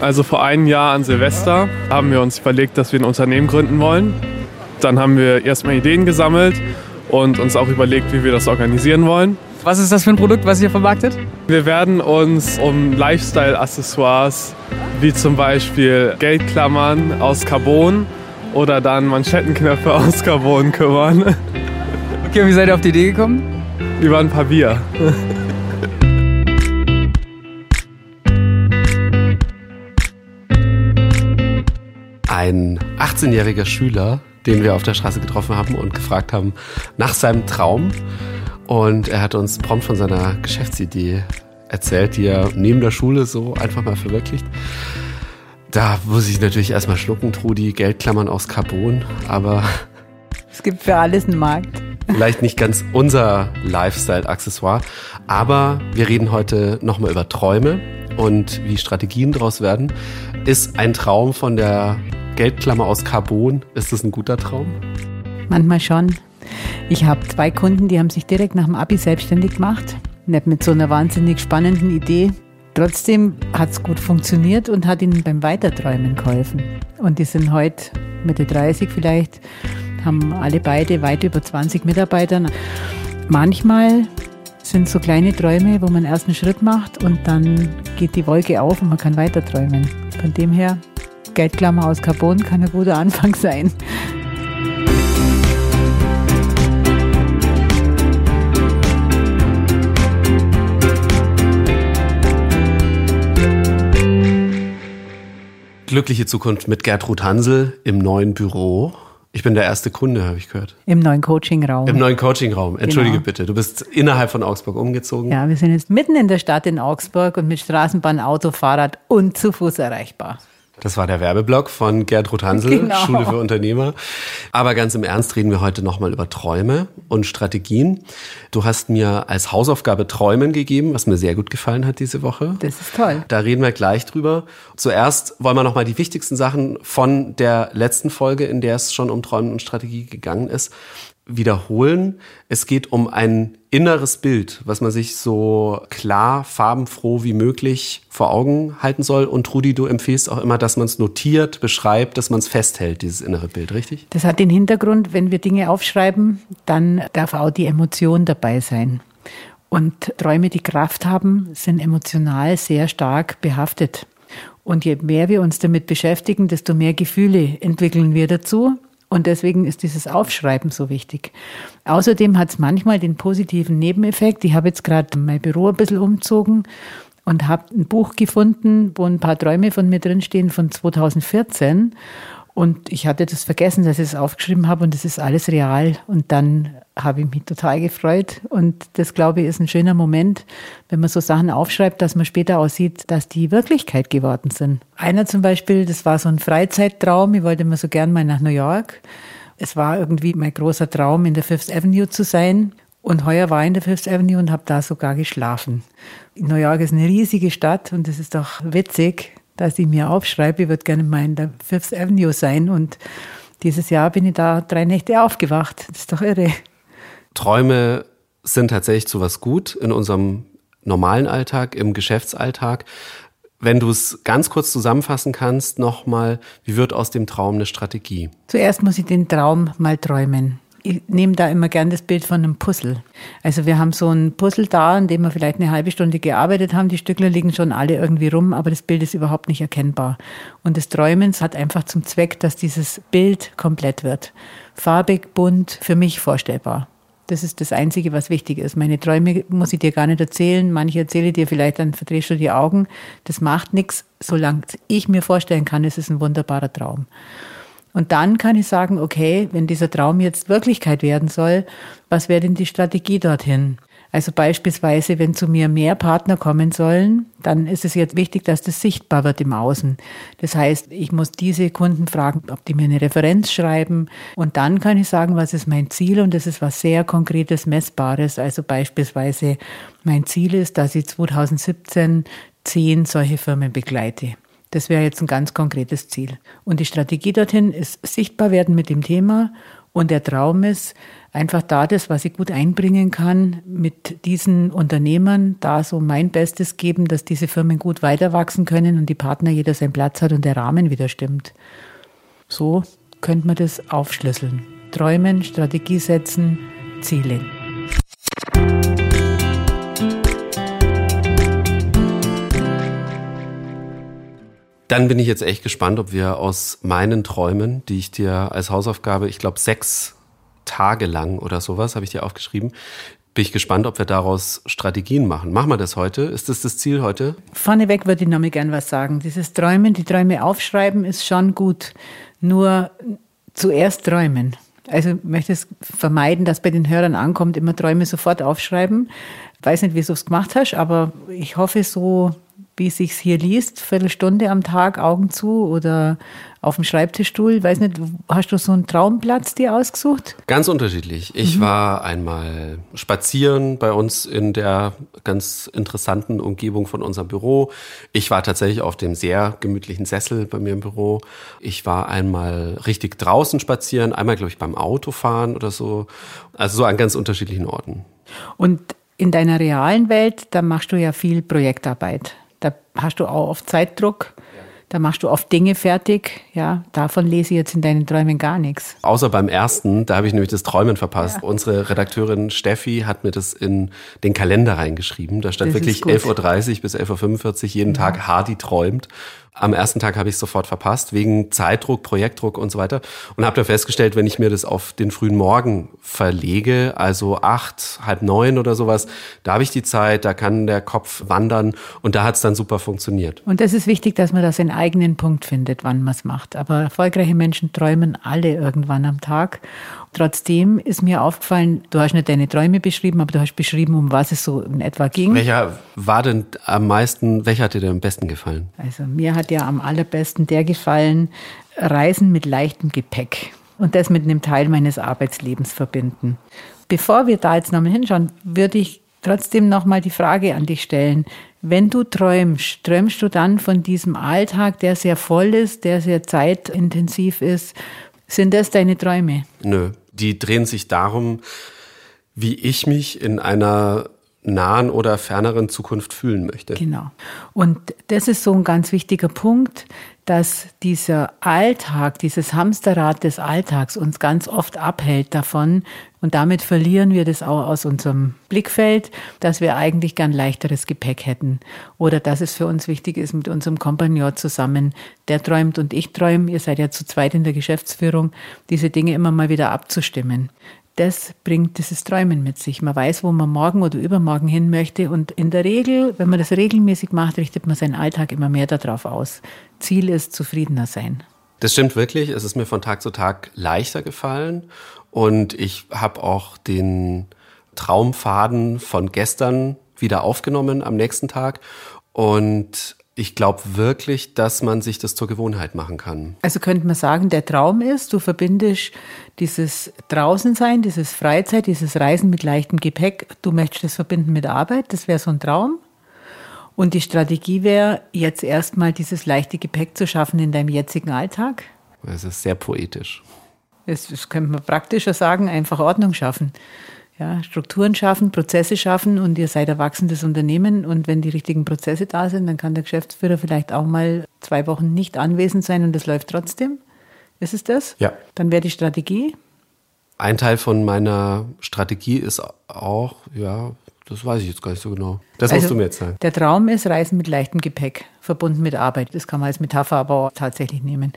Also vor einem Jahr an Silvester haben wir uns überlegt, dass wir ein Unternehmen gründen wollen. Dann haben wir erstmal Ideen gesammelt und uns auch überlegt, wie wir das organisieren wollen. Was ist das für ein Produkt, was ihr vermarktet? Wir werden uns um Lifestyle-Accessoires wie zum Beispiel Geldklammern aus Carbon oder dann Manschettenknöpfe aus Carbon kümmern. Okay, wie seid ihr auf die Idee gekommen? Über ein paar Bier. Ein 18-jähriger Schüler, den wir auf der Straße getroffen haben und gefragt haben nach seinem Traum. Und er hat uns prompt von seiner Geschäftsidee erzählt, die er neben der Schule so einfach mal verwirklicht. Da muss ich natürlich erstmal schlucken, Trudi, Geldklammern aus Carbon, aber. Es gibt für alles einen Markt. Vielleicht nicht ganz unser Lifestyle-Accessoire, aber wir reden heute nochmal über Träume und wie Strategien daraus werden. Ist ein Traum von der Geldklammer aus Carbon, ist das ein guter Traum? Manchmal schon. Ich habe zwei Kunden, die haben sich direkt nach dem Abi selbstständig gemacht. Nicht mit so einer wahnsinnig spannenden Idee. Trotzdem hat es gut funktioniert und hat ihnen beim Weiterträumen geholfen. Und die sind heute Mitte 30 vielleicht, haben alle beide weit über 20 Mitarbeiter. Manchmal sind so kleine Träume, wo man erst einen Schritt macht und dann geht die Wolke auf und man kann weiterträumen. Von dem her, Geldklammer aus Carbon kann ein guter Anfang sein. Glückliche Zukunft mit Gertrud Hansel im neuen Büro. Ich bin der erste Kunde, habe ich gehört. Im neuen Coachingraum. Im neuen Coachingraum. Entschuldige genau. bitte, du bist innerhalb von Augsburg umgezogen. Ja, wir sind jetzt mitten in der Stadt in Augsburg und mit Straßenbahn, Auto, Fahrrad und zu Fuß erreichbar. Das war der Werbeblock von Gertrud Hansel, genau. Schule für Unternehmer. Aber ganz im Ernst reden wir heute nochmal über Träume und Strategien. Du hast mir als Hausaufgabe Träumen gegeben, was mir sehr gut gefallen hat diese Woche. Das ist toll. Da reden wir gleich drüber. Zuerst wollen wir nochmal die wichtigsten Sachen von der letzten Folge, in der es schon um Träumen und Strategie gegangen ist, wiederholen. Es geht um ein inneres Bild, was man sich so klar, farbenfroh wie möglich vor Augen halten soll. Und Trudi, du empfiehlst auch immer, dass man es notiert, beschreibt, dass man es festhält, dieses innere Bild, richtig? Das hat den Hintergrund, wenn wir Dinge aufschreiben, dann darf auch die Emotion dabei sein. Und Träume, die Kraft haben, sind emotional sehr stark behaftet. Und je mehr wir uns damit beschäftigen, desto mehr Gefühle entwickeln wir dazu. Und deswegen ist dieses Aufschreiben so wichtig. Außerdem hat es manchmal den positiven Nebeneffekt. Ich habe jetzt gerade mein Büro ein bisschen umzogen und habe ein Buch gefunden, wo ein paar Träume von mir drinstehen von 2014. Und ich hatte das vergessen, dass ich es aufgeschrieben habe und das ist alles real. Und dann habe ich mich total gefreut. Und das, glaube ich, ist ein schöner Moment, wenn man so Sachen aufschreibt, dass man später aussieht, dass die Wirklichkeit geworden sind. Einer zum Beispiel, das war so ein Freizeittraum. Ich wollte immer so gern mal nach New York. Es war irgendwie mein großer Traum, in der Fifth Avenue zu sein. Und heuer war ich in der Fifth Avenue und habe da sogar geschlafen. New York ist eine riesige Stadt und es ist doch witzig, dass ich mir aufschreibe, ich würde gerne mal in der Fifth Avenue sein. Und dieses Jahr bin ich da drei Nächte aufgewacht. Das ist doch irre. Träume sind tatsächlich zu was gut in unserem normalen Alltag, im Geschäftsalltag. Wenn du es ganz kurz zusammenfassen kannst, nochmal, wie wird aus dem Traum eine Strategie? Zuerst muss ich den Traum mal träumen ich nehme da immer gern das Bild von einem Puzzle. Also wir haben so ein Puzzle da, in dem wir vielleicht eine halbe Stunde gearbeitet haben. Die Stückler liegen schon alle irgendwie rum, aber das Bild ist überhaupt nicht erkennbar. Und das Träumens hat einfach zum Zweck, dass dieses Bild komplett wird. Farbig, bunt, für mich vorstellbar. Das ist das Einzige, was wichtig ist. Meine Träume muss ich dir gar nicht erzählen. Manche erzähle dir vielleicht, dann verdrehst du die Augen. Das macht nichts. Solange ich mir vorstellen kann, ist es ein wunderbarer Traum. Und dann kann ich sagen, okay, wenn dieser Traum jetzt Wirklichkeit werden soll, was wäre denn die Strategie dorthin? Also beispielsweise, wenn zu mir mehr Partner kommen sollen, dann ist es jetzt wichtig, dass das sichtbar wird im Außen. Das heißt, ich muss diese Kunden fragen, ob die mir eine Referenz schreiben. Und dann kann ich sagen, was ist mein Ziel? Und das ist was sehr Konkretes, Messbares. Also beispielsweise, mein Ziel ist, dass ich 2017 zehn solche Firmen begleite. Das wäre jetzt ein ganz konkretes Ziel. Und die Strategie dorthin ist sichtbar werden mit dem Thema Und der Traum ist, einfach da das, was ich gut einbringen kann, mit diesen Unternehmern da so mein Bestes geben, dass diese Firmen gut weiter wachsen können und die Partner jeder seinen Platz hat und der Rahmen wieder stimmt. So könnte man das aufschlüsseln. Träumen, Strategie setzen, Ziele. Dann bin ich jetzt echt gespannt, ob wir aus meinen Träumen, die ich dir als Hausaufgabe, ich glaube sechs Tage lang oder sowas, habe ich dir aufgeschrieben, bin ich gespannt, ob wir daraus Strategien machen. Machen wir das heute? Ist das das Ziel heute? Vorneweg würde ich noch mal gern was sagen. Dieses Träumen, die Träume aufschreiben, ist schon gut. Nur zuerst träumen. Also ich möchte es vermeiden, dass bei den Hörern ankommt, immer Träume sofort aufschreiben. Ich weiß nicht, wie du es gemacht hast, aber ich hoffe so wie es sich hier liest, Viertelstunde am Tag, Augen zu oder auf dem Schreibtischstuhl. Weiß nicht, hast du so einen Traumplatz dir ausgesucht? Ganz unterschiedlich. Ich mhm. war einmal spazieren bei uns in der ganz interessanten Umgebung von unserem Büro. Ich war tatsächlich auf dem sehr gemütlichen Sessel bei mir im Büro. Ich war einmal richtig draußen spazieren, einmal, glaube ich, beim Autofahren oder so. Also so an ganz unterschiedlichen Orten. Und in deiner realen Welt, da machst du ja viel Projektarbeit. Da hast du auch oft Zeitdruck. Da machst du oft Dinge fertig. Ja, davon lese ich jetzt in deinen Träumen gar nichts. Außer beim ersten, da habe ich nämlich das Träumen verpasst. Ja. Unsere Redakteurin Steffi hat mir das in den Kalender reingeschrieben. Da stand das wirklich 11.30 Uhr bis 11.45 Uhr jeden ja. Tag Hardy träumt. Am ersten Tag habe ich es sofort verpasst, wegen Zeitdruck, Projektdruck und so weiter. Und habe da festgestellt, wenn ich mir das auf den frühen Morgen verlege, also acht, halb neun oder sowas, da habe ich die Zeit, da kann der Kopf wandern und da hat es dann super funktioniert. Und das ist wichtig, dass man da seinen eigenen Punkt findet, wann man es macht. Aber erfolgreiche Menschen träumen alle irgendwann am Tag. Trotzdem ist mir aufgefallen, du hast nicht deine Träume beschrieben, aber du hast beschrieben, um was es so in etwa ging. Welcher war denn am meisten, welcher hat dir denn am besten gefallen? Also mir hat ja am allerbesten der gefallen, Reisen mit leichtem Gepäck und das mit einem Teil meines Arbeitslebens verbinden. Bevor wir da jetzt nochmal hinschauen, würde ich trotzdem nochmal die Frage an dich stellen. Wenn du träumst, träumst du dann von diesem Alltag, der sehr voll ist, der sehr zeitintensiv ist? Sind das deine Träume? Nö, die drehen sich darum, wie ich mich in einer nahen oder ferneren Zukunft fühlen möchte. Genau. Und das ist so ein ganz wichtiger Punkt, dass dieser Alltag, dieses Hamsterrad des Alltags uns ganz oft abhält davon. Und damit verlieren wir das auch aus unserem Blickfeld, dass wir eigentlich gern leichteres Gepäck hätten. Oder dass es für uns wichtig ist, mit unserem Kompagnon zusammen, der träumt und ich träume, ihr seid ja zu zweit in der Geschäftsführung, diese Dinge immer mal wieder abzustimmen das bringt dieses Träumen mit sich. Man weiß, wo man morgen oder übermorgen hin möchte. Und in der Regel, wenn man das regelmäßig macht, richtet man seinen Alltag immer mehr darauf aus. Ziel ist zufriedener sein. Das stimmt wirklich. Es ist mir von Tag zu Tag leichter gefallen. Und ich habe auch den Traumfaden von gestern wieder aufgenommen am nächsten Tag. Und ich glaube wirklich, dass man sich das zur Gewohnheit machen kann. Also könnte man sagen, der Traum ist, du verbindest dieses Draußensein, dieses Freizeit, dieses Reisen mit leichtem Gepäck, du möchtest das verbinden mit Arbeit, das wäre so ein Traum. Und die Strategie wäre, jetzt erstmal dieses leichte Gepäck zu schaffen in deinem jetzigen Alltag. Das ist sehr poetisch. Das, das könnte man praktischer sagen, einfach Ordnung schaffen ja, Strukturen schaffen, Prozesse schaffen und ihr seid ein wachsendes Unternehmen und wenn die richtigen Prozesse da sind, dann kann der Geschäftsführer vielleicht auch mal zwei Wochen nicht anwesend sein und es läuft trotzdem. Ist es das? Ja. Dann wäre die Strategie? Ein Teil von meiner Strategie ist auch, ja, das weiß ich jetzt gar nicht so genau. Das also, musst du mir jetzt sagen. Der Traum ist Reisen mit leichtem Gepäck, verbunden mit Arbeit. Das kann man als Metapher aber auch tatsächlich nehmen.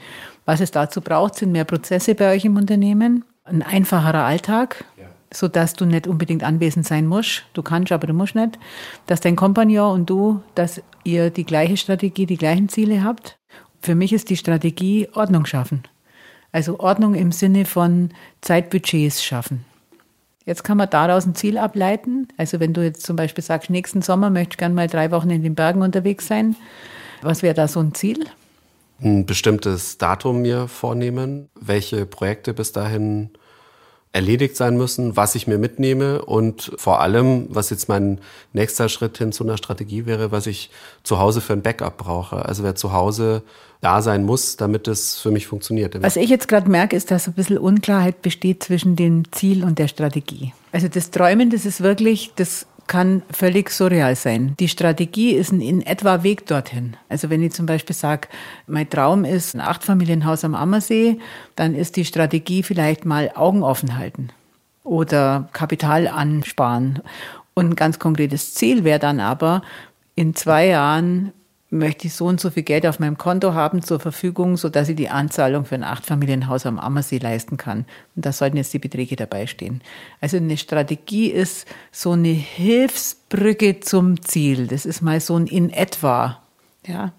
Was es dazu braucht, sind mehr Prozesse bei euch im Unternehmen, ein einfacherer Alltag, so dass du nicht unbedingt anwesend sein musst. Du kannst, aber du musst nicht. Dass dein Kompagnon und du, dass ihr die gleiche Strategie, die gleichen Ziele habt. Für mich ist die Strategie Ordnung schaffen. Also Ordnung im Sinne von Zeitbudgets schaffen. Jetzt kann man daraus ein Ziel ableiten. Also wenn du jetzt zum Beispiel sagst, nächsten Sommer möchte ich gerne mal drei Wochen in den Bergen unterwegs sein. Was wäre da so ein Ziel? Ein bestimmtes Datum mir vornehmen, welche Projekte bis dahin erledigt sein müssen, was ich mir mitnehme und vor allem, was jetzt mein nächster Schritt hin zu einer Strategie wäre, was ich zu Hause für ein Backup brauche. Also wer zu Hause da sein muss, damit es für mich funktioniert. Was ich jetzt gerade merke, ist, dass ein bisschen Unklarheit besteht zwischen dem Ziel und der Strategie. Also das Träumen, das ist wirklich, das kann völlig surreal sein. Die Strategie ist ein in etwa Weg dorthin. Also wenn ich zum Beispiel sage, mein Traum ist ein Achtfamilienhaus am Ammersee, dann ist die Strategie vielleicht mal Augen offen halten oder Kapital ansparen. Und ein ganz konkretes Ziel wäre dann aber, in zwei Jahren möchte ich so und so viel Geld auf meinem Konto haben zur Verfügung, so dass ich die Anzahlung für ein Achtfamilienhaus am Ammersee leisten kann. Und da sollten jetzt die Beträge dabei stehen. Also eine Strategie ist so eine Hilfsbrücke zum Ziel. Das ist mal so ein in etwa. Ja.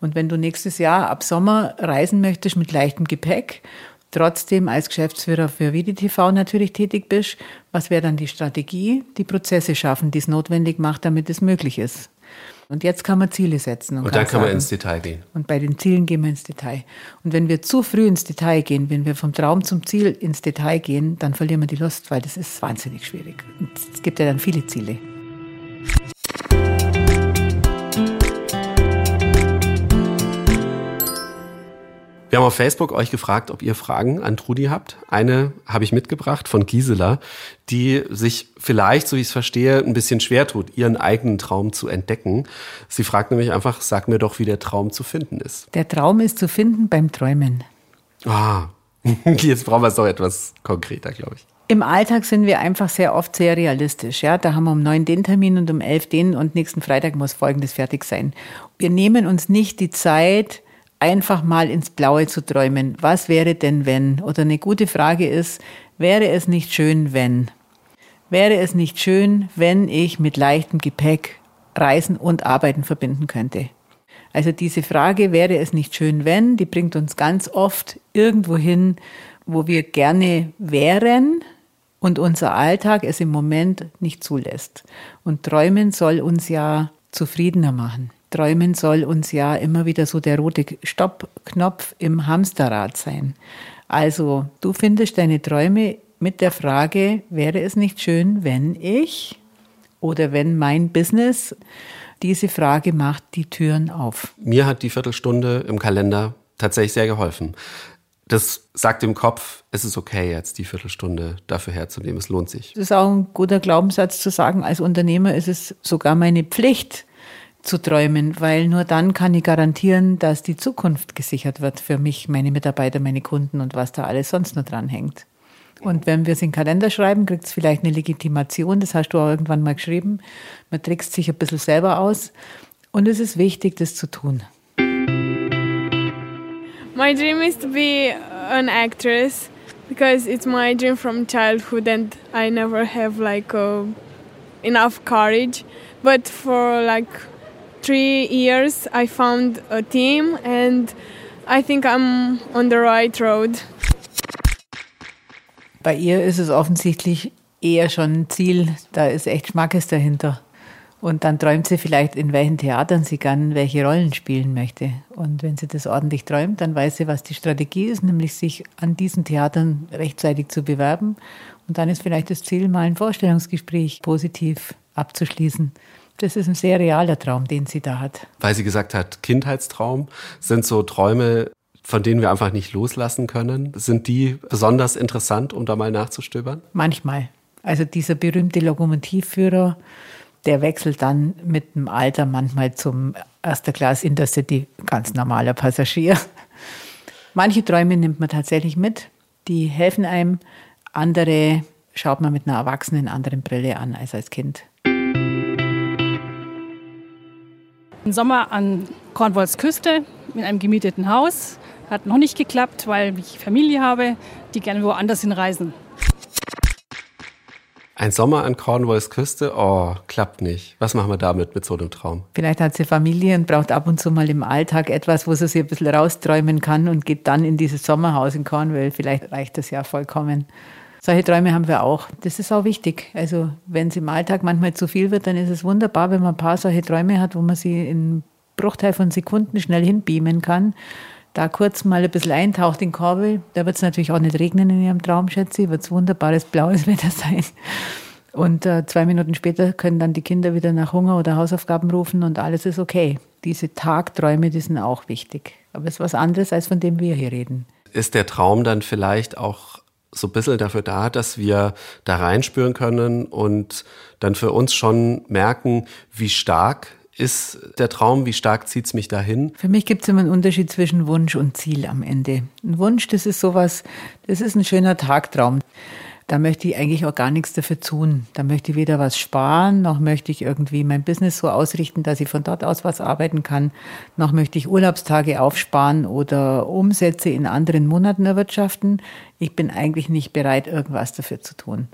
Und wenn du nächstes Jahr ab Sommer reisen möchtest mit leichtem Gepäck, trotzdem als Geschäftsführer für VidiTV natürlich tätig bist, was wäre dann die Strategie? Die Prozesse schaffen, die es notwendig macht, damit es möglich ist. Und jetzt kann man Ziele setzen. Und, und dann kann man ins Detail gehen. Und bei den Zielen gehen wir ins Detail. Und wenn wir zu früh ins Detail gehen, wenn wir vom Traum zum Ziel ins Detail gehen, dann verlieren wir die Lust, weil das ist wahnsinnig schwierig. Und es gibt ja dann viele Ziele. Wir haben auf Facebook euch gefragt, ob ihr Fragen an Trudi habt. Eine habe ich mitgebracht von Gisela, die sich vielleicht, so wie ich es verstehe, ein bisschen schwer tut, ihren eigenen Traum zu entdecken. Sie fragt nämlich einfach, sag mir doch, wie der Traum zu finden ist. Der Traum ist zu finden beim Träumen. Ah, jetzt brauchen wir es doch etwas konkreter, glaube ich. Im Alltag sind wir einfach sehr oft sehr realistisch. Ja, da haben wir um neun den Termin und um elf den und nächsten Freitag muss Folgendes fertig sein. Wir nehmen uns nicht die Zeit, einfach mal ins Blaue zu träumen. Was wäre denn, wenn? Oder eine gute Frage ist, wäre es nicht schön, wenn? Wäre es nicht schön, wenn ich mit leichtem Gepäck Reisen und Arbeiten verbinden könnte? Also diese Frage, wäre es nicht schön, wenn, die bringt uns ganz oft irgendwo hin, wo wir gerne wären und unser Alltag es im Moment nicht zulässt. Und träumen soll uns ja zufriedener machen. Träumen soll uns ja immer wieder so der rote Stoppknopf im Hamsterrad sein. Also du findest deine Träume mit der Frage, wäre es nicht schön, wenn ich oder wenn mein Business diese Frage macht die Türen auf. Mir hat die Viertelstunde im Kalender tatsächlich sehr geholfen. Das sagt dem Kopf, es ist okay jetzt, die Viertelstunde dafür herzunehmen. Es lohnt sich. Das ist auch ein guter Glaubenssatz zu sagen, als Unternehmer ist es sogar meine Pflicht, zu träumen, weil nur dann kann ich garantieren, dass die Zukunft gesichert wird für mich, meine Mitarbeiter, meine Kunden und was da alles sonst noch dran hängt. Und wenn wir es in den Kalender schreiben, kriegt es vielleicht eine Legitimation, das hast du auch irgendwann mal geschrieben. Man trickst sich ein bisschen selber aus und es ist wichtig, das zu tun. My dream is to be an actress because it's my dream from childhood and I never have like uh, enough courage. But for like three years I found a team and I think I'm on the right road. Bei ihr ist es offensichtlich eher schon ein Ziel, da ist echt Schmackes dahinter. Und dann träumt sie vielleicht, in welchen Theatern sie gern welche Rollen spielen möchte. Und wenn sie das ordentlich träumt, dann weiß sie, was die Strategie ist, nämlich sich an diesen Theatern rechtzeitig zu bewerben. Und dann ist vielleicht das Ziel, mal ein Vorstellungsgespräch positiv abzuschließen. Das ist ein sehr realer Traum, den sie da hat. Weil sie gesagt hat, Kindheitstraum sind so Träume, von denen wir einfach nicht loslassen können. Sind die besonders interessant, um da mal nachzustöbern? Manchmal. Also dieser berühmte Lokomotivführer, der wechselt dann mit dem Alter manchmal zum Erster Class Intercity, ganz normaler Passagier. Manche Träume nimmt man tatsächlich mit, die helfen einem. Andere schaut man mit einer erwachsenen anderen Brille an als als Kind. Im Sommer an Cornwalls Küste in einem gemieteten Haus. Hat noch nicht geklappt, weil ich Familie habe, die gerne woanders hinreisen. Ein Sommer an Cornwalls Küste? Oh, klappt nicht. Was machen wir damit mit so einem Traum? Vielleicht hat sie Familie und braucht ab und zu mal im Alltag etwas, wo sie sich ein bisschen rausträumen kann und geht dann in dieses Sommerhaus in Cornwall. Vielleicht reicht das ja vollkommen. Solche Träume haben wir auch. Das ist auch wichtig. Also wenn es im Alltag manchmal zu viel wird, dann ist es wunderbar, wenn man ein paar solche Träume hat, wo man sie in Bruchteil von Sekunden schnell hinbeamen kann. da kurz mal ein bisschen eintaucht in Korbel. Da wird es natürlich auch nicht regnen in ihrem Traum, schätze ich. Wird es wunderbares blaues Wetter sein. Und äh, zwei Minuten später können dann die Kinder wieder nach Hunger oder Hausaufgaben rufen und alles ist okay. Diese Tagträume, die sind auch wichtig. Aber es ist was anderes, als von dem wir hier reden. Ist der Traum dann vielleicht auch so ein bisschen dafür da, dass wir da reinspüren können und dann für uns schon merken, wie stark ist der Traum, wie stark zieht es mich dahin? Für mich gibt es immer einen Unterschied zwischen Wunsch und Ziel am Ende. Ein Wunsch, das ist sowas, das ist ein schöner Tagtraum. Da möchte ich eigentlich auch gar nichts dafür tun. Da möchte ich weder was sparen, noch möchte ich irgendwie mein Business so ausrichten, dass ich von dort aus was arbeiten kann, noch möchte ich Urlaubstage aufsparen oder Umsätze in anderen Monaten erwirtschaften. Ich bin eigentlich nicht bereit, irgendwas dafür zu tun.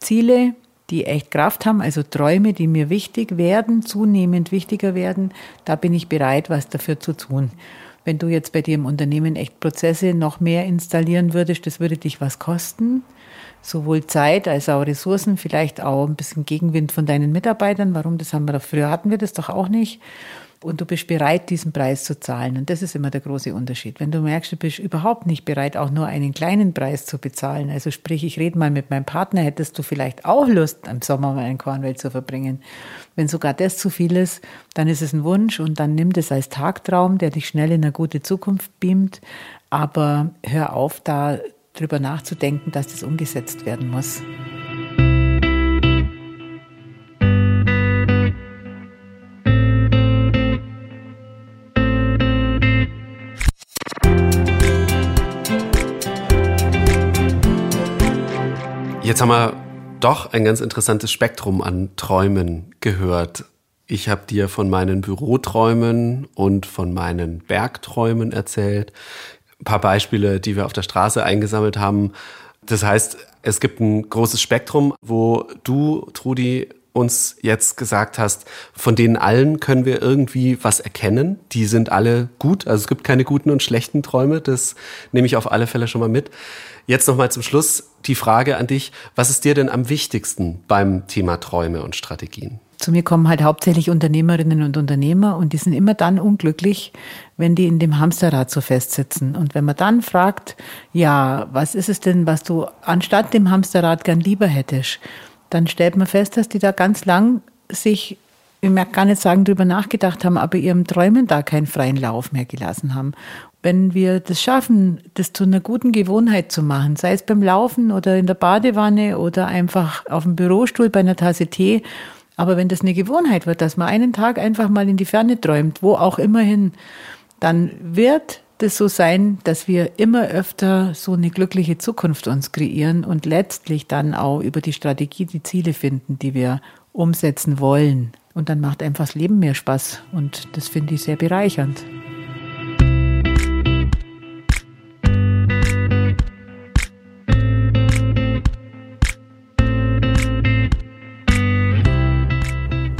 Ziele, die echt Kraft haben, also Träume, die mir wichtig werden, zunehmend wichtiger werden, da bin ich bereit, was dafür zu tun. Wenn du jetzt bei dir im Unternehmen echt Prozesse noch mehr installieren würdest, das würde dich was kosten sowohl Zeit als auch Ressourcen, vielleicht auch ein bisschen Gegenwind von deinen Mitarbeitern. Warum? Das haben wir doch früher hatten wir das doch auch nicht. Und du bist bereit, diesen Preis zu zahlen. Und das ist immer der große Unterschied. Wenn du merkst, du bist überhaupt nicht bereit, auch nur einen kleinen Preis zu bezahlen, also sprich, ich rede mal mit meinem Partner, hättest du vielleicht auch Lust, im Sommer mal in Cornwall zu verbringen. Wenn sogar das zu viel ist, dann ist es ein Wunsch und dann nimm das als Tagtraum, der dich schnell in eine gute Zukunft beamt. Aber hör auf, da darüber nachzudenken, dass das umgesetzt werden muss. Jetzt haben wir doch ein ganz interessantes Spektrum an Träumen gehört. Ich habe dir von meinen Büroträumen und von meinen Bergträumen erzählt ein paar Beispiele, die wir auf der Straße eingesammelt haben. Das heißt, es gibt ein großes Spektrum, wo du, Trudi, uns jetzt gesagt hast, von denen allen können wir irgendwie was erkennen. Die sind alle gut. Also es gibt keine guten und schlechten Träume. Das nehme ich auf alle Fälle schon mal mit. Jetzt nochmal zum Schluss die Frage an dich. Was ist dir denn am wichtigsten beim Thema Träume und Strategien? Zu mir kommen halt hauptsächlich Unternehmerinnen und Unternehmer und die sind immer dann unglücklich, wenn die in dem Hamsterrad so festsitzen. Und wenn man dann fragt, ja, was ist es denn, was du anstatt dem Hamsterrad gern lieber hättest, dann stellt man fest, dass die da ganz lang sich, ich mag gar nicht sagen, drüber nachgedacht haben, aber ihrem Träumen da keinen freien Lauf mehr gelassen haben. Wenn wir das schaffen, das zu einer guten Gewohnheit zu machen, sei es beim Laufen oder in der Badewanne oder einfach auf dem Bürostuhl bei einer Tasse Tee, aber wenn das eine Gewohnheit wird, dass man einen Tag einfach mal in die Ferne träumt, wo auch immerhin, dann wird das so sein, dass wir immer öfter so eine glückliche Zukunft uns kreieren und letztlich dann auch über die Strategie die Ziele finden, die wir umsetzen wollen. Und dann macht einfach das Leben mehr Spaß und das finde ich sehr bereichernd.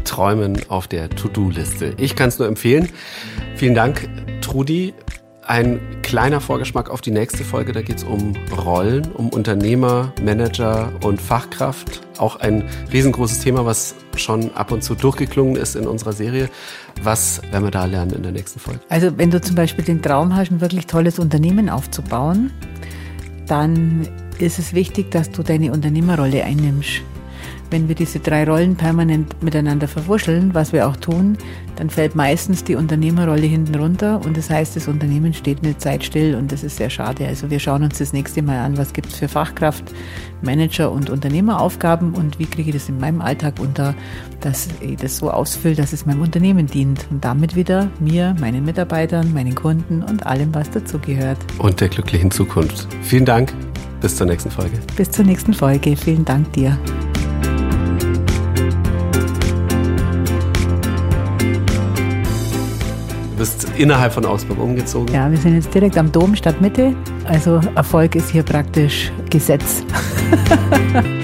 Träumen auf der To-Do-Liste. Ich kann es nur empfehlen. Vielen Dank, Trudi. Ein kleiner Vorgeschmack auf die nächste Folge. Da geht es um Rollen, um Unternehmer, Manager und Fachkraft. Auch ein riesengroßes Thema, was schon ab und zu durchgeklungen ist in unserer Serie. Was werden wir da lernen in der nächsten Folge? Also wenn du zum Beispiel den Traum hast, ein wirklich tolles Unternehmen aufzubauen, dann ist es wichtig, dass du deine Unternehmerrolle einnimmst. Wenn wir diese drei Rollen permanent miteinander verwurscheln, was wir auch tun, dann fällt meistens die Unternehmerrolle hinten runter und das heißt, das Unternehmen steht eine Zeit still und das ist sehr schade. Also wir schauen uns das nächste Mal an, was gibt es für Fachkraft, Manager und Unternehmeraufgaben und wie kriege ich das in meinem Alltag unter, dass ich das so ausfülle, dass es meinem Unternehmen dient und damit wieder mir, meinen Mitarbeitern, meinen Kunden und allem, was dazugehört. Und der glücklichen Zukunft. Vielen Dank. Bis zur nächsten Folge. Bis zur nächsten Folge. Vielen Dank dir. Bist innerhalb von Augsburg umgezogen. Ja, wir sind jetzt direkt am Dom Stadtmitte. Also Erfolg ist hier praktisch Gesetz.